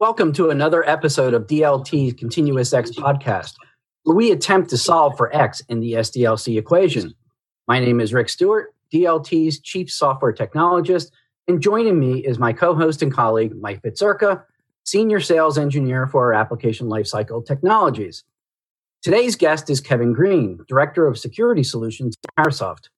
Welcome to another episode of DLT's Continuous X podcast, where we attempt to solve for X in the SDLC equation. My name is Rick Stewart, DLT's Chief Software Technologist, and joining me is my co host and colleague, Mike Fitzurka, Senior Sales Engineer for our Application Lifecycle Technologies. Today's guest is Kevin Greene, Director of Security Solutions at Parasoft.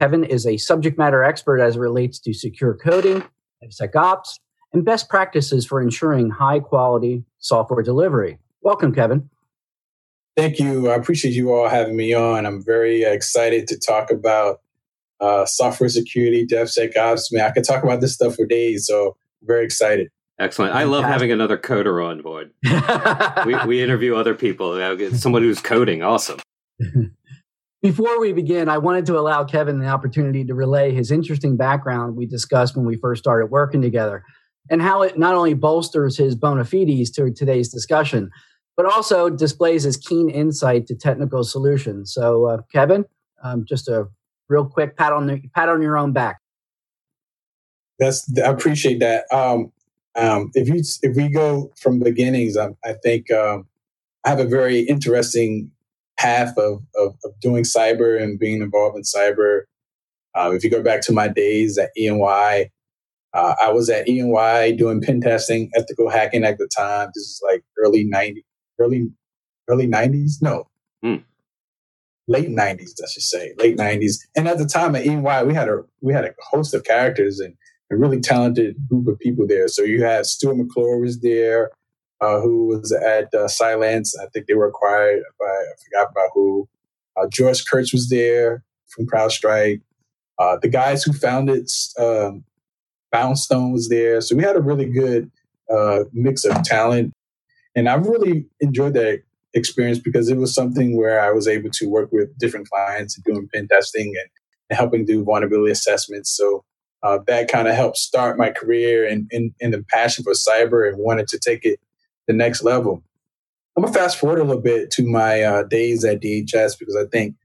Kevin is a subject matter expert as it relates to secure coding, DevSecOps, and best practices for ensuring high quality software delivery. Welcome, Kevin. Thank you. I appreciate you all having me on. I'm very excited to talk about uh, software security, DevSecOps. Man, I could talk about this stuff for days, so I'm very excited. Excellent. I love having another coder on board. we, we interview other people. Someone who's coding. Awesome. Before we begin, I wanted to allow Kevin the opportunity to relay his interesting background we discussed when we first started working together and how it not only bolsters his bona fides to today's discussion, but also displays his keen insight to technical solutions. So, uh, Kevin, um, just a real quick pat on the pat on your own back. That's I appreciate that. Um, um, if you if we go from beginnings, I, I think um, I have a very interesting path of, of, of doing cyber and being involved in cyber. Uh, if you go back to my days at EY, uh, I was at EY doing pen testing, ethical hacking at the time. This is like early 90s, early, early 90s? No. Mm. Late 90s, I should say, late 90s. And at the time at EY, we had a we had a host of characters and a really talented group of people there. So you had Stuart McClure was there, uh, who was at uh, Cylance. I think they were acquired by I forgot about who. Uh, George Kurtz was there from CrowdStrike. Uh, the guys who founded um, Foundstone was there. So we had a really good uh, mix of talent. And I really enjoyed that experience because it was something where I was able to work with different clients and doing pen testing and, and helping do vulnerability assessments. So uh, that kind of helped start my career and, and the passion for cyber and wanted to take it the next level. I'm gonna fast forward a little bit to my uh, days at DHS because I think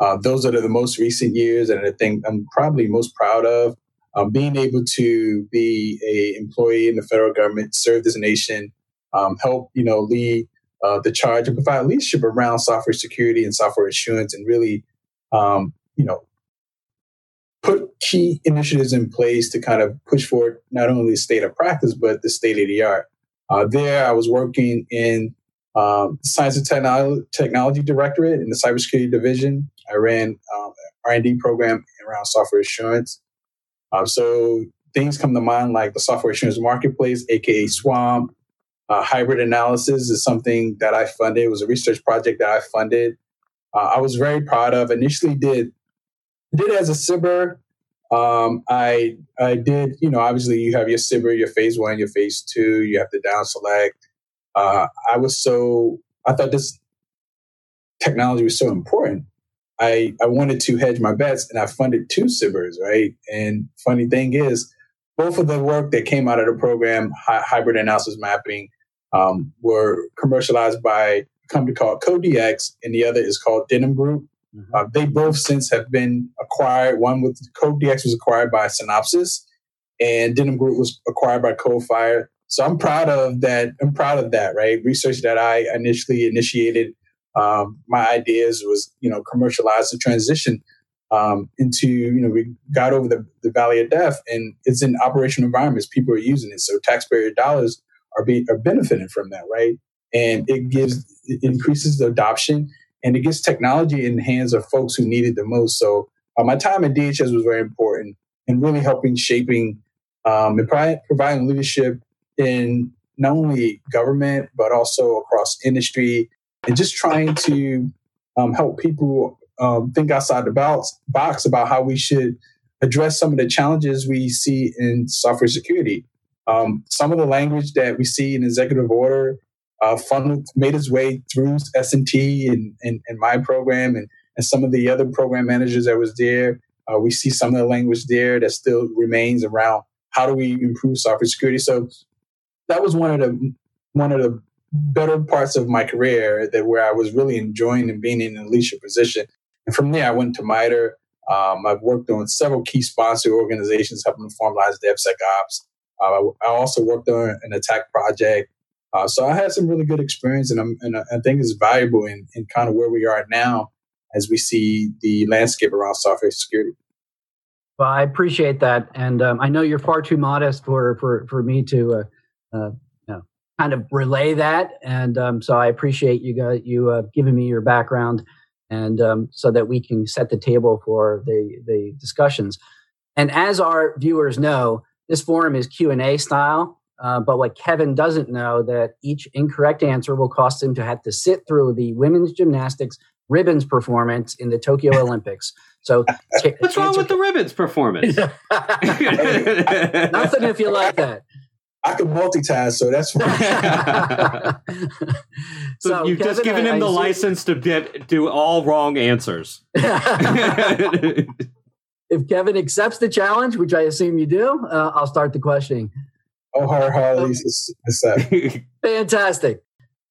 uh, those are the most recent years, and I think I'm probably most proud of um, being able to be a employee in the federal government, serve this nation, um, help you know lead uh, the charge and provide leadership around software security and software assurance, and really um, you know put key initiatives in place to kind of push forward not only the state of practice but the state of the art. Uh, there, I was working in um, the Science and Technology, Technology Directorate in the Cybersecurity Division. I ran um, R&D program around software assurance. Uh, so things come to mind like the software assurance marketplace, aka SWAMP. Uh, hybrid analysis is something that I funded. It was a research project that I funded. Uh, I was very proud of. Initially, did did as a SBIR. Um, I I did. You know, obviously, you have your SBIR, your phase one, your phase two. You have to down select. Uh, I was so I thought this technology was so important I, I wanted to hedge my bets and I funded two SBIRs, right? And funny thing is, both of the work that came out of the program, hi- hybrid analysis mapping, um, were commercialized by a company called CodeDX, and the other is called Denim Group. Mm-hmm. Uh, they both since have been acquired. One with CodeDX was acquired by Synopsys, and Denim Group was acquired by Coalfire. So I'm proud of that. I'm proud of that, right? Research that I initially initiated um, my ideas was, you know, commercialize the transition um, into, you know, we got over the, the valley of death and it's in operational environments. People are using it. So taxpayer dollars are being, are benefiting from that, right? And it gives, it increases the adoption and it gets technology in the hands of folks who need it the most. So uh, my time at DHS was very important in really helping shaping um, and providing leadership in not only government, but also across industry and just trying to um, help people um, think outside the box, box about how we should address some of the challenges we see in software security. Um, some of the language that we see in executive order uh, funneled, made its way through S&T and, and, and, my program and, and some of the other program managers that was there. Uh, we see some of the language there that still remains around how do we improve software security. So that was one of the one of the better parts of my career that where I was really enjoying and being in a leadership position. And from there, I went to MITRE. Um, I've worked on several key sponsor organizations helping to formalize DevSecOps. Uh, I also worked on an attack project. Uh, so I had some really good experience, and, I'm, and I think it's valuable in, in kind of where we are now as we see the landscape around software security. Well, I appreciate that, and um, I know you're far too modest for for for me to, uh, uh, kind of relay that, and um, so I appreciate you guys you uh, giving me your background, and um, so that we can set the table for the the discussions. And as our viewers know, this forum is Q and A style. Uh, but what Kevin doesn't know that each incorrect answer will cost him to have to sit through the women's gymnastics ribbons performance in the Tokyo Olympics. So, what's wrong with the ribbons performance? Nothing if you like that. I can multitask, so that's fine. so, so, you've Kevin, just given him I, the I license to get, do all wrong answers. if Kevin accepts the challenge, which I assume you do, uh, I'll start the questioning. Oh, her, her, Fantastic.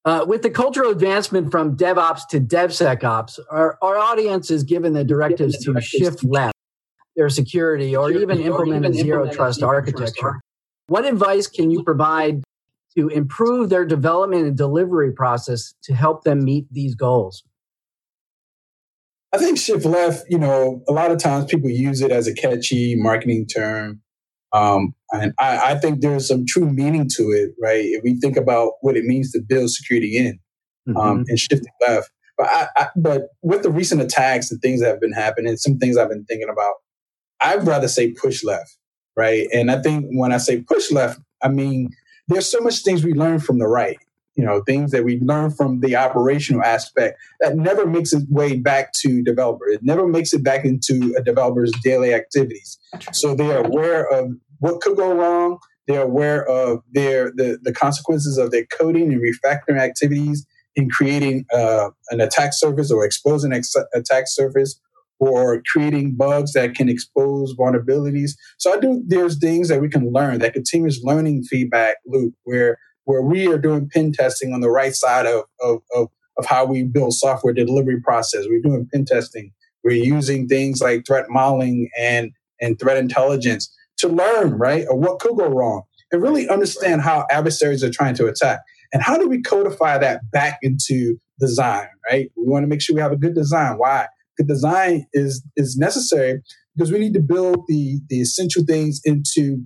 Uh, with the cultural advancement from DevOps to DevSecOps, our, our audience is given the directives to shift left their security or even implement a zero trust architecture. What advice can you provide to improve their development and delivery process to help them meet these goals? I think shift left, you know, a lot of times people use it as a catchy marketing term. Um, and I, I, think there's some true meaning to it, right? If we think about what it means to build security in um, mm-hmm. and shifting left. But I, I, but with the recent attacks and things that have been happening, some things I've been thinking about, I'd rather say push left, right? And I think when I say push left, I mean there's so much things we learn from the right, you know, things that we learn from the operational aspect that never makes its way back to developer. It never makes it back into a developer's daily activities. So they are aware of what could go wrong. They're aware of their the, the consequences of their coding and refactoring activities in creating uh, an attack surface or exposing an ex- attack surface or creating bugs that can expose vulnerabilities. So I do there's things that we can learn, that continuous learning feedback loop where where we are doing pen testing on the right side of, of, of, of how we build software delivery process. We're doing pen testing. We're using things like threat modeling and, and threat intelligence to learn, right, or what could go wrong, and really understand how adversaries are trying to attack. And how do we codify that back into design, right? We want to make sure we have a good design. Why? Good design is is necessary because we need to build the the essential things into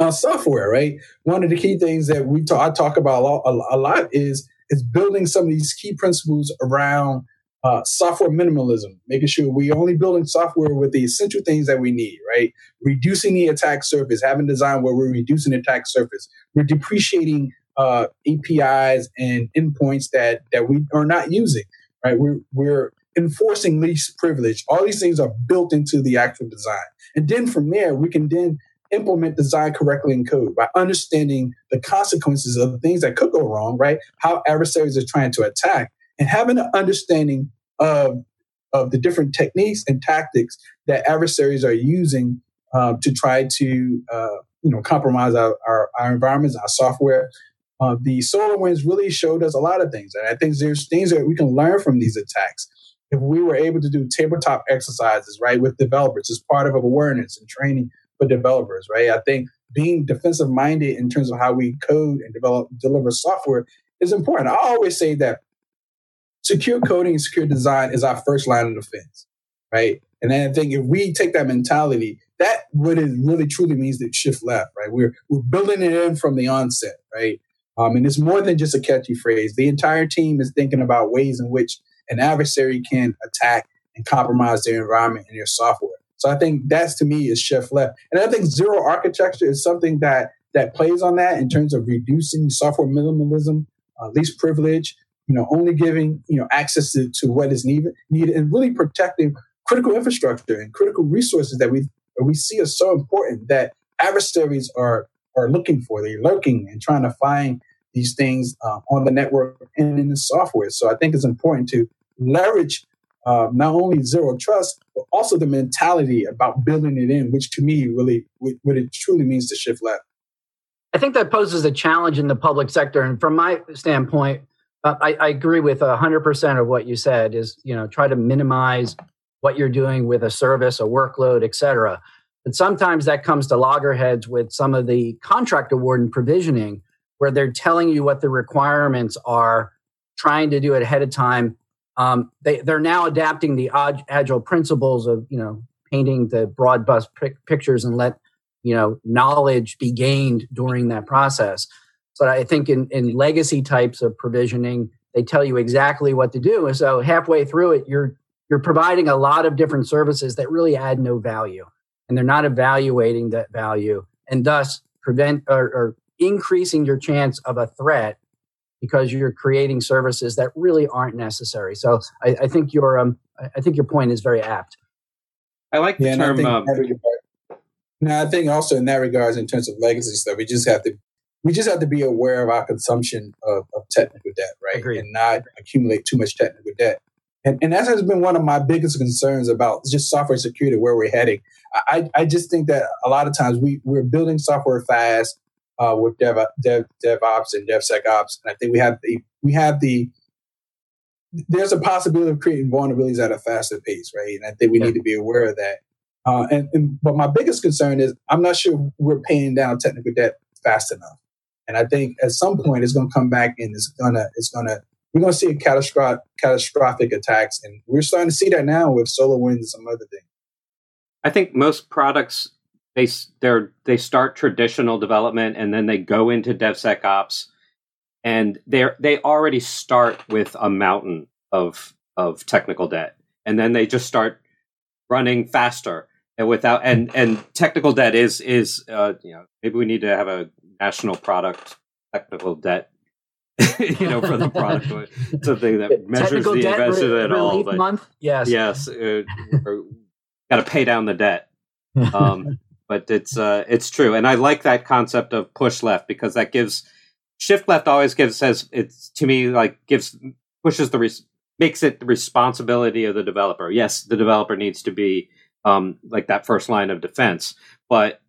uh, software, right? One of the key things that we talk, I talk about a lot, a, a lot is is building some of these key principles around uh, software minimalism, making sure we're only building software with the essential things that we need, right? Reducing the attack surface, having design where we're reducing the attack surface. We're depreciating uh, APIs and endpoints that that we are not using, right? We're we're enforcing least privilege. All these things are built into the actual design, and then from there we can then implement design correctly in code by understanding the consequences of the things that could go wrong, right? How adversaries are trying to attack and having an understanding of, of the different techniques and tactics that adversaries are using uh, to try to uh, you know compromise our, our, our environments, our software. Uh, the SolarWinds really showed us a lot of things, and I think there's things that we can learn from these attacks. If we were able to do tabletop exercises, right, with developers as part of awareness and training for developers, right, I think being defensive minded in terms of how we code and develop deliver software is important. I always say that secure coding and secure design is our first line of defense, right? And then I think if we take that mentality, that what it really truly means that shift left, right? We're we're building it in from the onset, right? Um, and it's more than just a catchy phrase. The entire team is thinking about ways in which an adversary can attack and compromise their environment and their software. So I think that's to me is shift left. And I think zero architecture is something that that plays on that in terms of reducing software minimalism, uh, least privilege, you know, only giving, you know, access to, to what is needed, needed and really protecting critical infrastructure and critical resources that we we see are so important that adversaries are are looking for. They're lurking and trying to find these things uh, on the network and in the software. So I think it's important to leverage uh, not only zero trust, but also the mentality about building it in, which to me really what it truly means to shift left. I think that poses a challenge in the public sector. And from my standpoint, uh, I, I, agree with 100% of what you said is, you know, try to minimize what you're doing with a service, a workload, et cetera. But sometimes that comes to loggerheads with some of the contract award and provisioning, where they're telling you what the requirements are, trying to do it ahead of time. Um, they, they're now adapting the agile principles of you know painting the broad bus pictures and let you know knowledge be gained during that process. But I think in, in legacy types of provisioning, they tell you exactly what to do. And so halfway through it, you're you're providing a lot of different services that really add no value. And they're not evaluating that value and thus prevent or, or increasing your chance of a threat because you're creating services that really aren't necessary. So I, I think your um, I think your point is very apt. I like the yeah, term. Um, now I think also in that regards, in terms of legacy stuff, we just have to we just have to be aware of our consumption of, of technical debt, right? Agreed. And not accumulate too much technical debt. And, and that has been one of my biggest concerns about just software security, where we're heading. I, I just think that a lot of times we, we're building software fast uh, with dev, dev, DevOps and DevSecOps. And I think we have the, we have the, there's a possibility of creating vulnerabilities at a faster pace, right? And I think we yeah. need to be aware of that. Uh, and, and, but my biggest concern is I'm not sure we're paying down technical debt fast enough. And I think at some point it's going to come back and it's gonna it's gonna we're going to see a catastrophic catastrophic attacks, and we're starting to see that now with SolarWinds and some other things. I think most products they they they start traditional development and then they go into DevSecOps, and they they already start with a mountain of of technical debt, and then they just start running faster and without and and technical debt is is uh, you know maybe we need to have a national product technical debt you know for the product something that measures technical the investment re- at all but month? Yes. Yes uh, got to pay down the debt. Um, but it's uh, it's true and i like that concept of push left because that gives shift left always gives says it's to me like gives pushes the res- makes it the responsibility of the developer yes the developer needs to be um, like that first line of defense but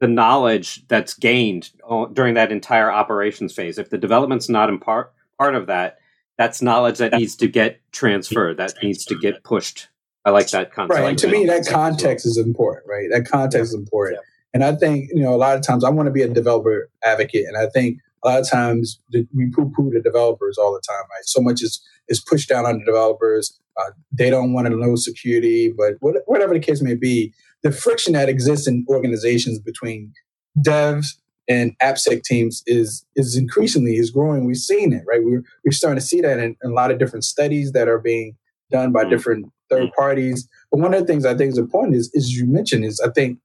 the knowledge that's gained during that entire operations phase. If the development's not in part part of that, that's knowledge that needs to get transferred, that needs to get pushed. I like that context. Right. And to me, that context is important, right? That context is important. And I think, you know, a lot of times I want to be a developer advocate. And I think a lot of times we poo poo the developers all the time, right? So much is, is pushed down on the developers. Uh, they don't want to know security, but whatever the case may be, the friction that exists in organizations between devs and AppSec teams is is increasingly is growing. We've seen it, right? We're we're starting to see that in, in a lot of different studies that are being done by mm-hmm. different third parties. But one of the things I think is important is, is you mentioned is I think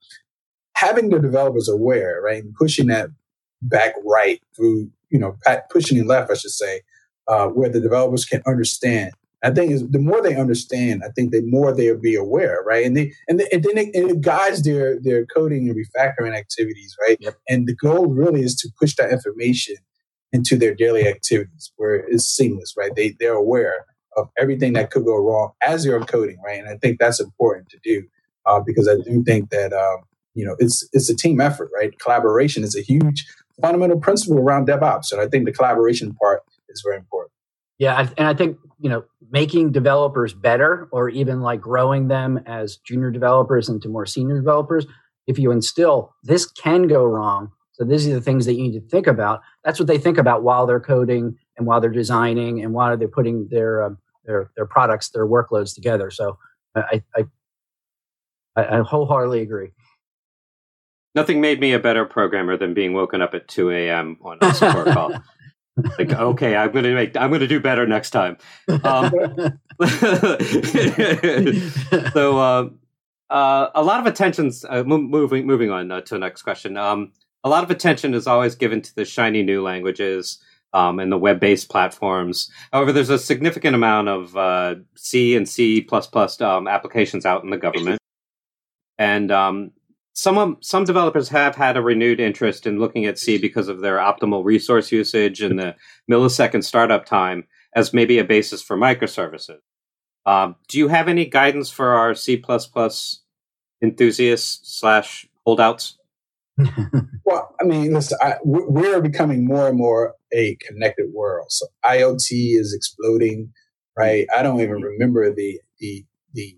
having the developers aware, right, and pushing that back right through, you know, pushing it left, I should say, uh, where the developers can understand I think is the more they understand, I think the more they'll be aware, right? And they and, they, and then it, and it guides their their coding and refactoring activities, right? Yep. And the goal really is to push that information into their daily activities where it's seamless, right? They they're aware of everything that could go wrong as you're coding, right? And I think that's important to do uh, because I do think that um, you know it's it's a team effort, right? Collaboration is a huge fundamental principle around DevOps, and I think the collaboration part is very important. Yeah, and I think you know making developers better, or even like growing them as junior developers into more senior developers. If you instill this can go wrong, so these are the things that you need to think about. That's what they think about while they're coding and while they're designing and while they're putting their um, their their products, their workloads together. So I I, I wholeheartedly agree. Nothing made me a better programmer than being woken up at 2 a.m. on a support call. like okay i'm gonna make i'm gonna do better next time um, so uh, uh, a lot of attention's uh, moving moving on uh, to the next question um, a lot of attention is always given to the shiny new languages um, and the web-based platforms however there's a significant amount of uh, c and c++ um, applications out in the government and um, some some developers have had a renewed interest in looking at C because of their optimal resource usage and the millisecond startup time as maybe a basis for microservices. Um, do you have any guidance for our C enthusiasts slash holdouts? well, I mean, listen, I, we're becoming more and more a connected world. So IoT is exploding, right? I don't even remember the the the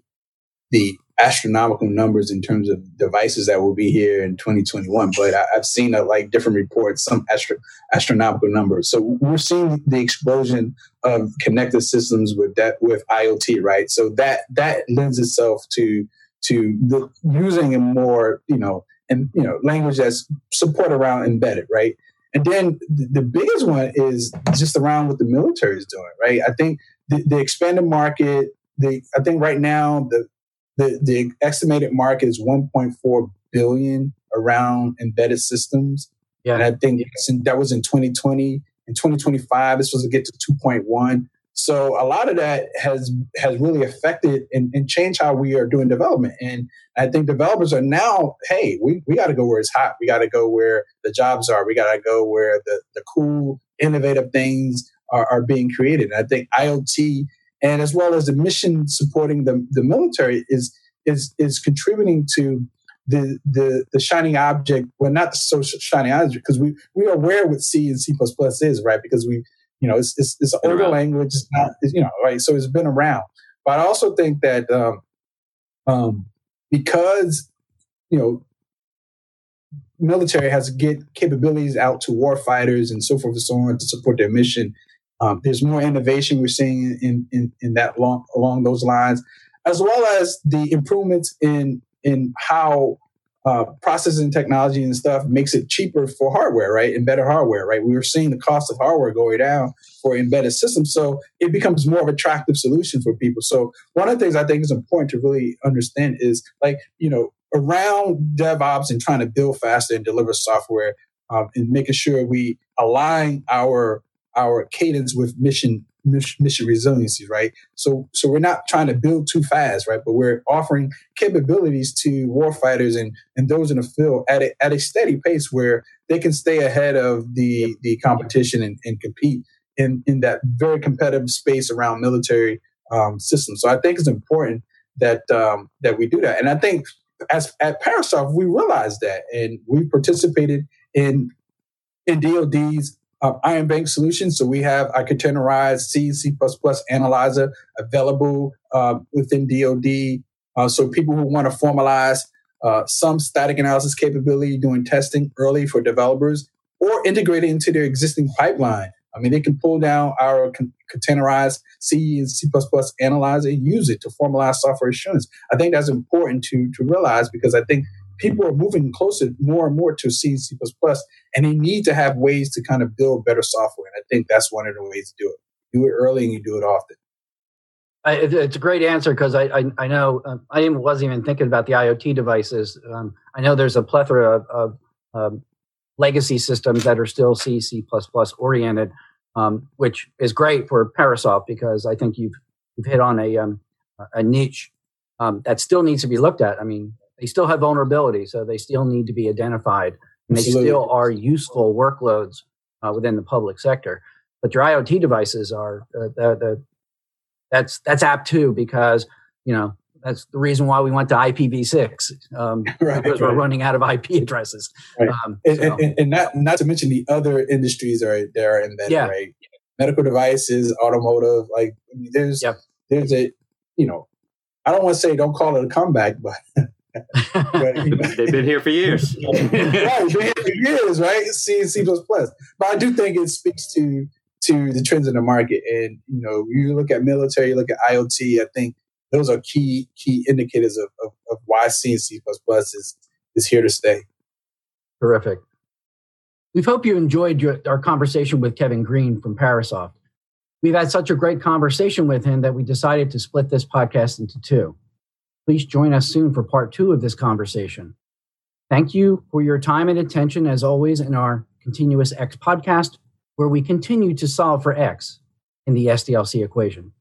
the astronomical numbers in terms of devices that will be here in 2021. But I, have seen uh, like different reports, some astro- astronomical numbers. So we're seeing the explosion of connected systems with that with IoT, right? So that that lends itself to to the, using a more you know and you know language that's support around embedded, right? And then the, biggest one is just around what the military is doing, right? I think the, the expanded market. The I think right now the the, the estimated market is 1.4 billion around embedded systems. Yeah. And I think that was in 2020. In 2025, this was to get to 2.1. So a lot of that has has really affected and, and, changed how we are doing development. And I think developers are now, hey, we, we got to go where it's hot. We got to go where the jobs are. We got to go where the, the cool, innovative things are, are being created. And I think IoT and as well as the mission supporting the, the military is is is contributing to the the the shining object well not the so shining object because we we are aware what c and c++ is right because we you know it's it's, it's an older language it's not it's, you know right so it's been around. But i also think that um, um because you know military has to get capabilities out to war fighters and so forth and so on to support their mission um, there's more innovation we're seeing in, in, in that long, along those lines, as well as the improvements in in how uh, processing technology and stuff makes it cheaper for hardware, right? Embedded hardware, right? We are seeing the cost of hardware going down for embedded systems, so it becomes more of an attractive solution for people. So one of the things I think is important to really understand is like you know around DevOps and trying to build faster and deliver software um, and making sure we align our our cadence with mission mission resiliency, right? So so we're not trying to build too fast, right? But we're offering capabilities to warfighters and and those in the field at a, at a steady pace where they can stay ahead of the the competition and, and compete in in that very competitive space around military um, systems. So I think it's important that um, that we do that, and I think as at Parasoft we realized that, and we participated in in DoD's uh, Iron Bank solutions. So we have a containerized C, C++ analyzer available uh, within DoD. Uh, so people who want to formalize uh, some static analysis capability, doing testing early for developers, or integrate it into their existing pipeline. I mean, they can pull down our con- containerized C and C++ analyzer and use it to formalize software assurance. I think that's important to to realize because I think people are moving closer more and more to C and C++, and they need to have ways to kind of build better software. And I think that's one of the ways to do it. Do it early and you do it often. I, it's a great answer because I, I, I know um, I wasn't even thinking about the IoT devices. Um, I know there's a plethora of, of um, legacy systems that are still C C oriented, um, which is great for Parasoft because I think you've you've hit on a um, a niche that still needs to be looked at. I mean, they still have vulnerability, so they still need to be identified, and they still are useful workloads uh, within the public sector. But your IoT devices are uh, the, the that's that's apt too because you know that's the reason why we went to IPv6 um, right, because right. we're running out of IP addresses. Right. Um, and, so. and, and, not not to mention the other industries are there and then yeah. right medical devices, automotive. Like there's yep. there's a you know I don't want to say don't call it a comeback, but but, They've been here for years. right, been here for years, right? C and C plus plus. But I do think it speaks to to the trends in the market. And you know, you look at military, you look at IoT. I think those are key key indicators of, of, of why C and C plus plus is is here to stay. Terrific. We hope you enjoyed your, our conversation with Kevin Greene from Parasoft. We've had such a great conversation with him that we decided to split this podcast into two. Please join us soon for part two of this conversation. Thank you for your time and attention, as always, in our Continuous X podcast, where we continue to solve for X in the SDLC equation.